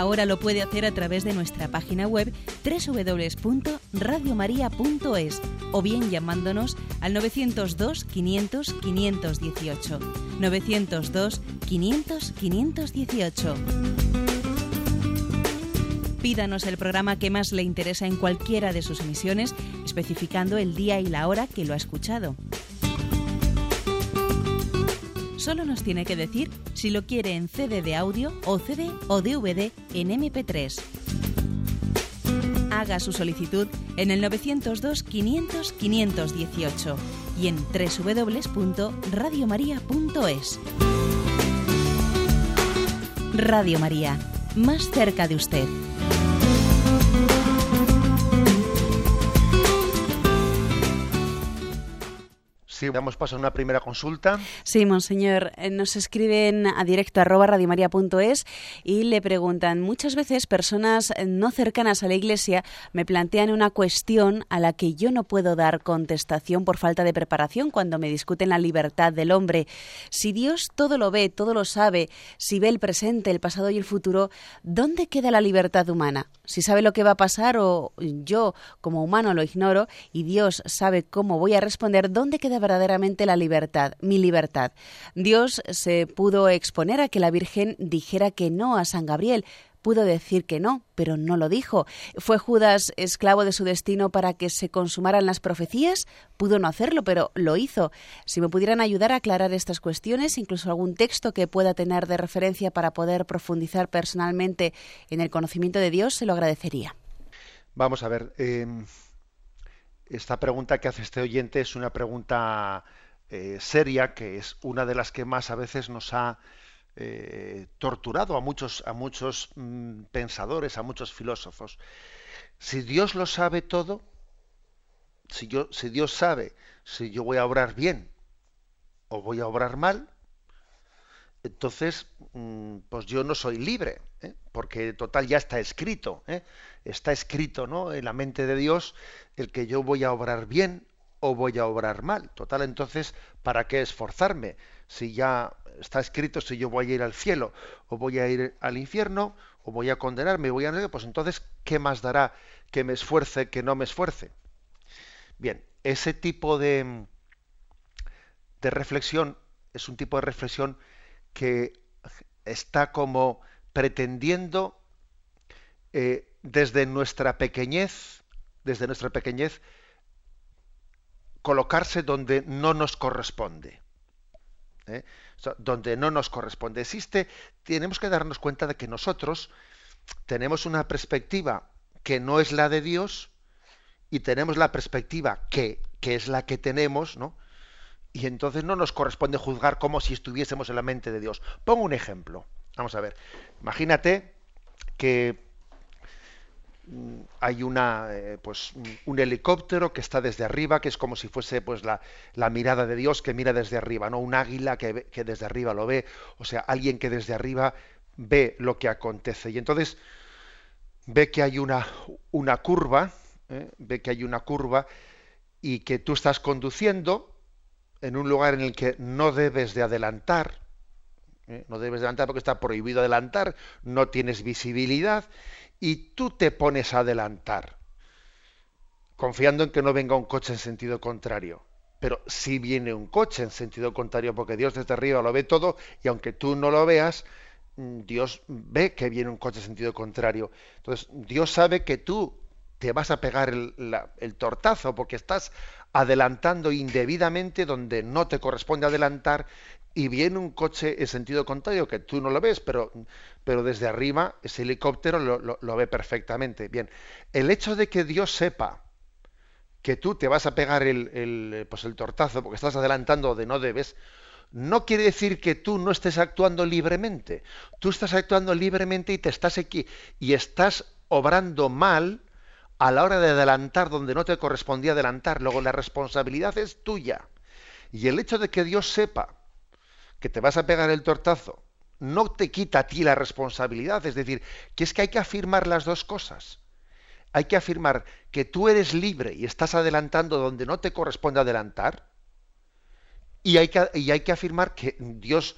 Ahora lo puede hacer a través de nuestra página web www.radiomaria.es o bien llamándonos al 902 500 518. 902 500 518. Pídanos el programa que más le interesa en cualquiera de sus emisiones, especificando el día y la hora que lo ha escuchado. Solo nos tiene que decir si lo quiere en CD de audio o CD o DVD en MP3. Haga su solicitud en el 902 500 518 y en www.radiomaria.es. Radio María, más cerca de usted. Sí, damos paso a una primera consulta. Sí, monseñor. Eh, nos escriben a directo arroba y le preguntan, muchas veces personas eh, no cercanas a la Iglesia me plantean una cuestión a la que yo no puedo dar contestación por falta de preparación cuando me discuten la libertad del hombre. Si Dios todo lo ve, todo lo sabe, si ve el presente, el pasado y el futuro, ¿dónde queda la libertad humana? Si sabe lo que va a pasar o yo como humano lo ignoro y Dios sabe cómo voy a responder, ¿dónde queda verdaderamente la libertad, mi libertad. Dios se pudo exponer a que la Virgen dijera que no a San Gabriel, pudo decir que no, pero no lo dijo. ¿Fue Judas esclavo de su destino para que se consumaran las profecías? Pudo no hacerlo, pero lo hizo. Si me pudieran ayudar a aclarar estas cuestiones, incluso algún texto que pueda tener de referencia para poder profundizar personalmente en el conocimiento de Dios, se lo agradecería. Vamos a ver. Em, esta pregunta que hace este oyente es una pregunta eh, seria, que es una de las que más a veces nos ha eh, torturado a muchos, a muchos mm, pensadores, a muchos filósofos. Si Dios lo sabe todo, si, yo, si Dios sabe si yo voy a obrar bien o voy a obrar mal, entonces mm, pues yo no soy libre, ¿eh? porque total ya está escrito, ¿eh? está escrito ¿no? en la mente de Dios el que yo voy a obrar bien o voy a obrar mal. Total, entonces, ¿para qué esforzarme? Si ya está escrito si yo voy a ir al cielo o voy a ir al infierno o voy a condenarme, voy a pues entonces, ¿qué más dará que me esfuerce, que no me esfuerce? Bien, ese tipo de, de reflexión es un tipo de reflexión que está como pretendiendo eh, desde nuestra pequeñez, desde nuestra pequeñez, colocarse donde no nos corresponde. ¿eh? donde no nos corresponde. Existe, tenemos que darnos cuenta de que nosotros tenemos una perspectiva que no es la de Dios y tenemos la perspectiva que, que es la que tenemos, ¿no? Y entonces no nos corresponde juzgar como si estuviésemos en la mente de Dios. Pongo un ejemplo. Vamos a ver. Imagínate que mm, hay una eh, pues un helicóptero que está desde arriba que es como si fuese pues la, la mirada de Dios que mira desde arriba no un águila que, que, desde arriba lo ve o sea alguien que desde arriba ve lo que acontece y entonces ve que hay una una curva ¿eh? ve que hay una curva y que tú estás conduciendo en un lugar en el que no debes de adelantar, ¿eh? no debes de adelantar porque está prohibido adelantar, no tienes visibilidad y tú te pones a adelantar, confiando en que no venga un coche en sentido contrario. Pero si viene un coche en sentido contrario, porque Dios desde arriba lo ve todo, y aunque tú no lo veas, mm, Dios ve que viene un coche en sentido contrario. Entonces, Dios sabe que tú te vas a pegar el, tortazo porque estás adelantando indebidamente donde no te corresponde adelantar y viene un coche en sentido contrario que tú no lo ves, pero, pero desde arriba ese helicóptero lo, ve perfectamente. Bien, el hecho de que Dios sepa que tú te vas a pegar el, pues el tortazo porque estás adelantando donde no debes, no quiere decir que tú no estés actuando libremente. Tú estás actuando libremente y te estás aquí y estás obrando mal a la hora de adelantar donde no te correspondía adelantar. Luego la responsabilidad es tuya. Y el hecho de que Dios sepa que te vas a pegar el tortazo no te quita a ti la responsabilidad. Es decir, que es que hay que afirmar las dos cosas. Hay que afirmar que tú eres libre y estás adelantando donde no te corresponde adelantar. Y hay que, y hay que afirmar que Dios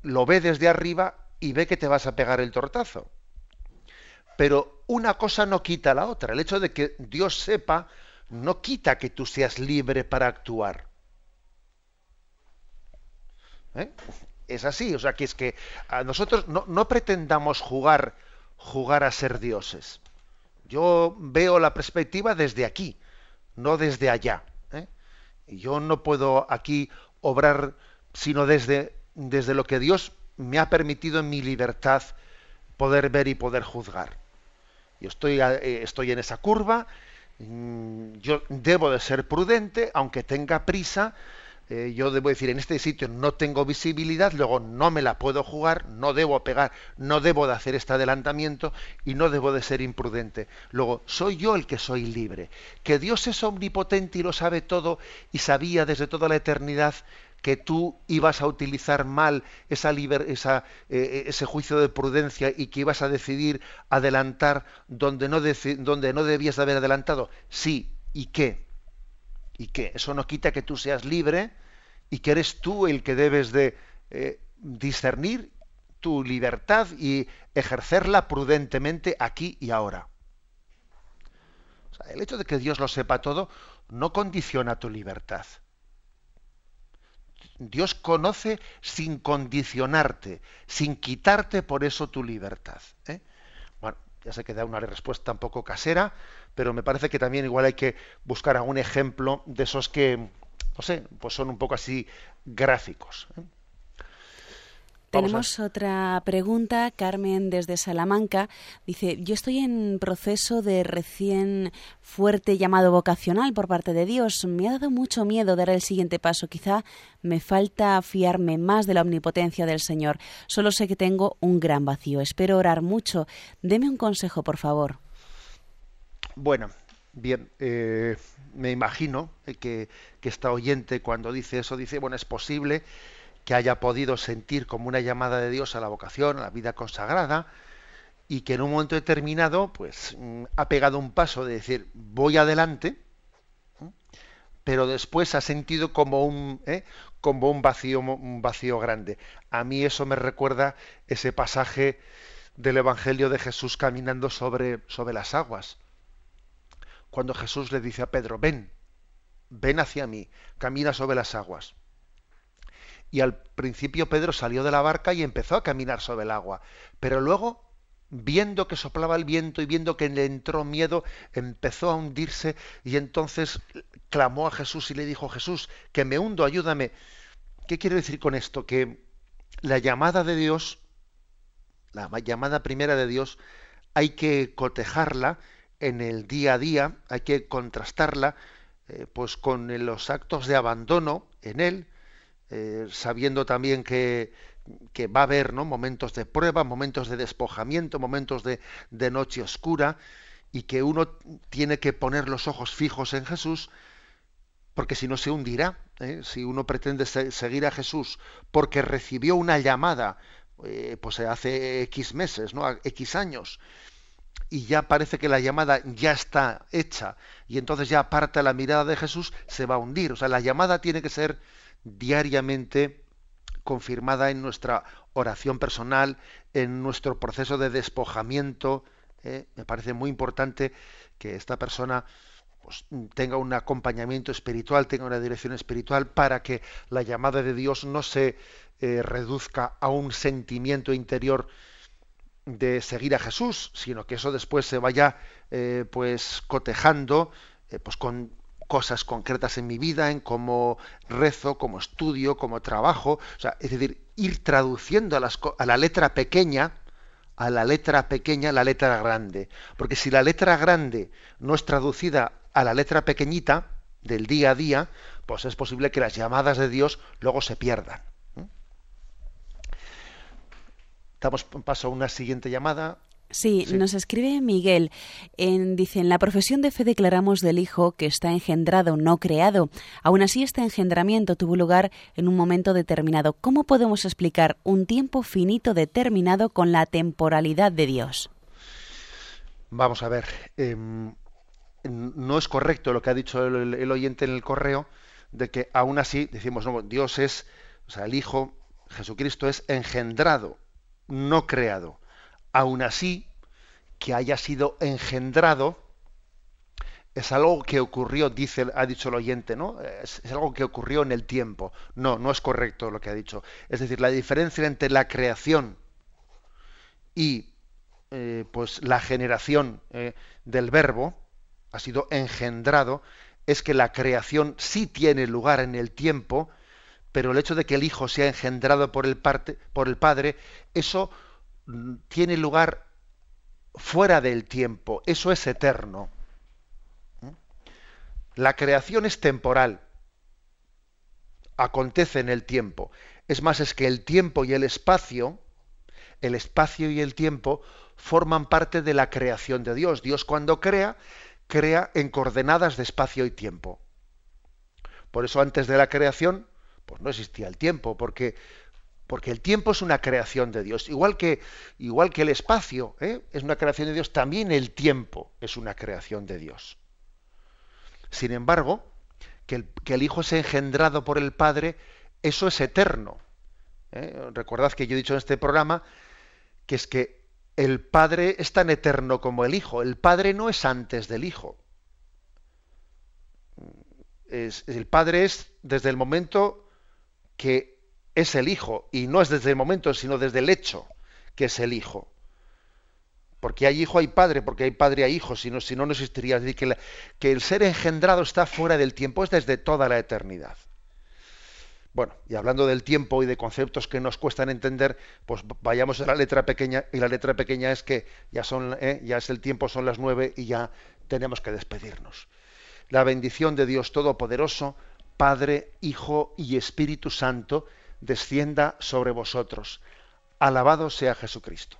lo ve desde arriba y ve que te vas a pegar el tortazo. Pero una cosa no quita la otra. El hecho de que Dios sepa no quita que tú seas libre para actuar. ¿Eh? Es así, o sea que es que a nosotros no, pretendamos jugar, jugar a ser dioses. Yo veo la perspectiva desde aquí, no desde allá. ¿eh? Y yo no puedo aquí obrar sino desde, desde lo que Dios me ha permitido en mi libertad poder ver y poder juzgar. Yo estoy, eh, estoy en esa curva, mm, yo debo de ser prudente, aunque tenga prisa, eh, yo debo decir, en este sitio no tengo visibilidad, luego no me la puedo jugar, no debo pegar, no debo de hacer este adelantamiento y no debo de ser imprudente. Luego, soy yo el que soy libre. Que Dios es omnipotente y lo sabe todo y sabía desde toda la eternidad que tú ibas a utilizar mal esa, esa eh, ese juicio de prudencia y que ibas a decidir adelantar donde no, donde no debías de haber adelantado. Sí, ¿y qué? ¿Y qué? Eso no quita que tú seas libre y que eres tú el que debes de eh, discernir tu libertad y ejercerla prudentemente aquí y ahora. el hecho de que Dios lo sepa todo no condiciona tu libertad. Dios conoce sin condicionarte, sin quitarte por eso tu libertad. ¿eh? Bueno, ya sé que da una respuesta un poco casera, pero me parece que también igual hay que buscar algún ejemplo de esos que, no sé, pues son un poco así gráficos. ¿eh? Tenemos otra pregunta, Carmen desde Salamanca. Dice, yo estoy en proceso de recién fuerte llamado vocacional por parte de Dios. Me ha dado mucho miedo dar el siguiente paso. Quizá me falta fiarme más de la omnipotencia del Señor. Solo sé que tengo un gran vacío. Espero orar mucho. Deme un consejo, por favor. Bueno, bien, eh, me imagino que, que esta oyente cuando dice eso dice, bueno, es posible que haya podido sentir como una llamada de Dios a la vocación, a la vida consagrada, y que en un momento determinado, pues, mm, ha pegado un paso de decir, voy adelante, pero después ha sentido como un, ¿eh? como un vacío, un vacío grande. A mí eso me recuerda ese pasaje del Evangelio de Jesús caminando sobre, sobre las aguas. Cuando Jesús le dice a Pedro, ven, ven hacia mí, camina sobre las aguas. Y al principio Pedro salió de la barca y empezó a caminar sobre el agua. Pero luego, viendo que soplaba el viento y viendo que le entró miedo, empezó a hundirse y entonces clamó a Jesús y le dijo, Jesús, que me hundo, ayúdame. ¿Qué quiero decir con esto? Que la llamada de Dios, la llamada primera de Dios, hay que cotejarla en el día a día, hay que contrastarla eh, pues con los actos de abandono en él, eh, sabiendo también que, va a haber ¿no? momentos de prueba, momentos de despojamiento, momentos de, noche oscura, y que uno tiene que poner los ojos fijos en Jesús, porque si no se hundirá. ¿eh? Si uno pretende seguir a Jesús porque recibió una llamada, eh, pues hace X meses, ¿no? X años, y ya parece que la llamada ya está hecha, y entonces ya aparta la mirada de Jesús, se va a hundir. O sea, la llamada tiene que ser diariamente confirmada en nuestra oración personal, en nuestro proceso de despojamiento. ¿eh? Me parece muy importante que esta persona pues, tenga un acompañamiento espiritual, tenga una dirección espiritual para que la llamada de Dios no se eh, reduzca a un sentimiento interior de seguir a Jesús, sino que eso después se vaya eh, pues cotejando pues con cosas concretas en mi vida, en cómo rezo, cómo estudio, cómo trabajo, o sea, es decir, ir traduciendo a, las, a la letra pequeña, a la letra pequeña, la letra grande, porque si la letra grande no es traducida a la letra pequeñita del día a día, pues es posible que las llamadas de Dios luego se pierdan. Damos paso a una siguiente llamada. Sí, nos escribe Miguel. En, dice, en la profesión de fe declaramos del Hijo que está engendrado, no creado. Aún así, este engendramiento tuvo lugar en un momento determinado. ¿Cómo podemos explicar un tiempo finito determinado con la temporalidad de Dios? Vamos a ver. Em, no es correcto lo que ha dicho el, oyente en el correo, de que aún así decimos, no, Dios es, o sea, el Hijo, Jesucristo es engendrado no creado. Aún así, que haya sido engendrado es algo que ocurrió, dice, ha dicho el oyente, ¿no? Es, algo que ocurrió en el tiempo. No, no es correcto lo que ha dicho. Es decir, la diferencia entre la creación y eh, pues la generación eh, del verbo ha sido engendrado, es que la creación sí tiene lugar en el tiempo, pero el hecho de que el Hijo sea engendrado por el, por el Padre, eso tiene lugar fuera del tiempo, eso es eterno. La creación es temporal, acontece en el tiempo. Es más, es que el tiempo y el espacio, el espacio y el tiempo forman parte de la creación de Dios. Dios cuando crea, crea en coordenadas de espacio y tiempo. Por eso antes de la creación pues no existía el tiempo, porque, porque el tiempo es una creación de Dios. Igual que, igual que el espacio ¿eh? es una creación de Dios, también el tiempo es una creación de Dios. Sin embargo, que el, que el Hijo sea engendrado por el Padre, eso es eterno. ¿eh? Recordad que yo he dicho en este programa que es que el Padre es tan eterno como el Hijo. El Padre no es antes del Hijo. Es, el Padre es desde el momento que es el Hijo, y no es desde el momento, sino desde el hecho que es el Hijo. Porque hay hijo, hay padre, porque hay padre, hay hijo, si no, si no, no existiría. Es decir, que, que el ser engendrado está fuera del tiempo, es desde toda la eternidad. Bueno, y hablando del tiempo y de conceptos que nos cuestan entender, pues vayamos a la letra pequeña, y la letra pequeña es que ya son, eh, ya es el tiempo, son las nueve y ya tenemos que despedirnos. La bendición de Dios Todopoderoso, Padre, Hijo y Espíritu Santo, descienda sobre vosotros. Alabado sea Jesucristo.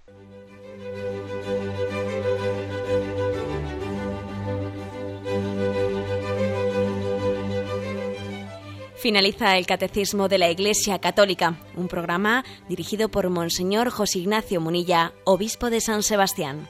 Finaliza el Catecismo de la Iglesia Católica, un programa dirigido por Monseñor José Ignacio Munilla, obispo de San Sebastián.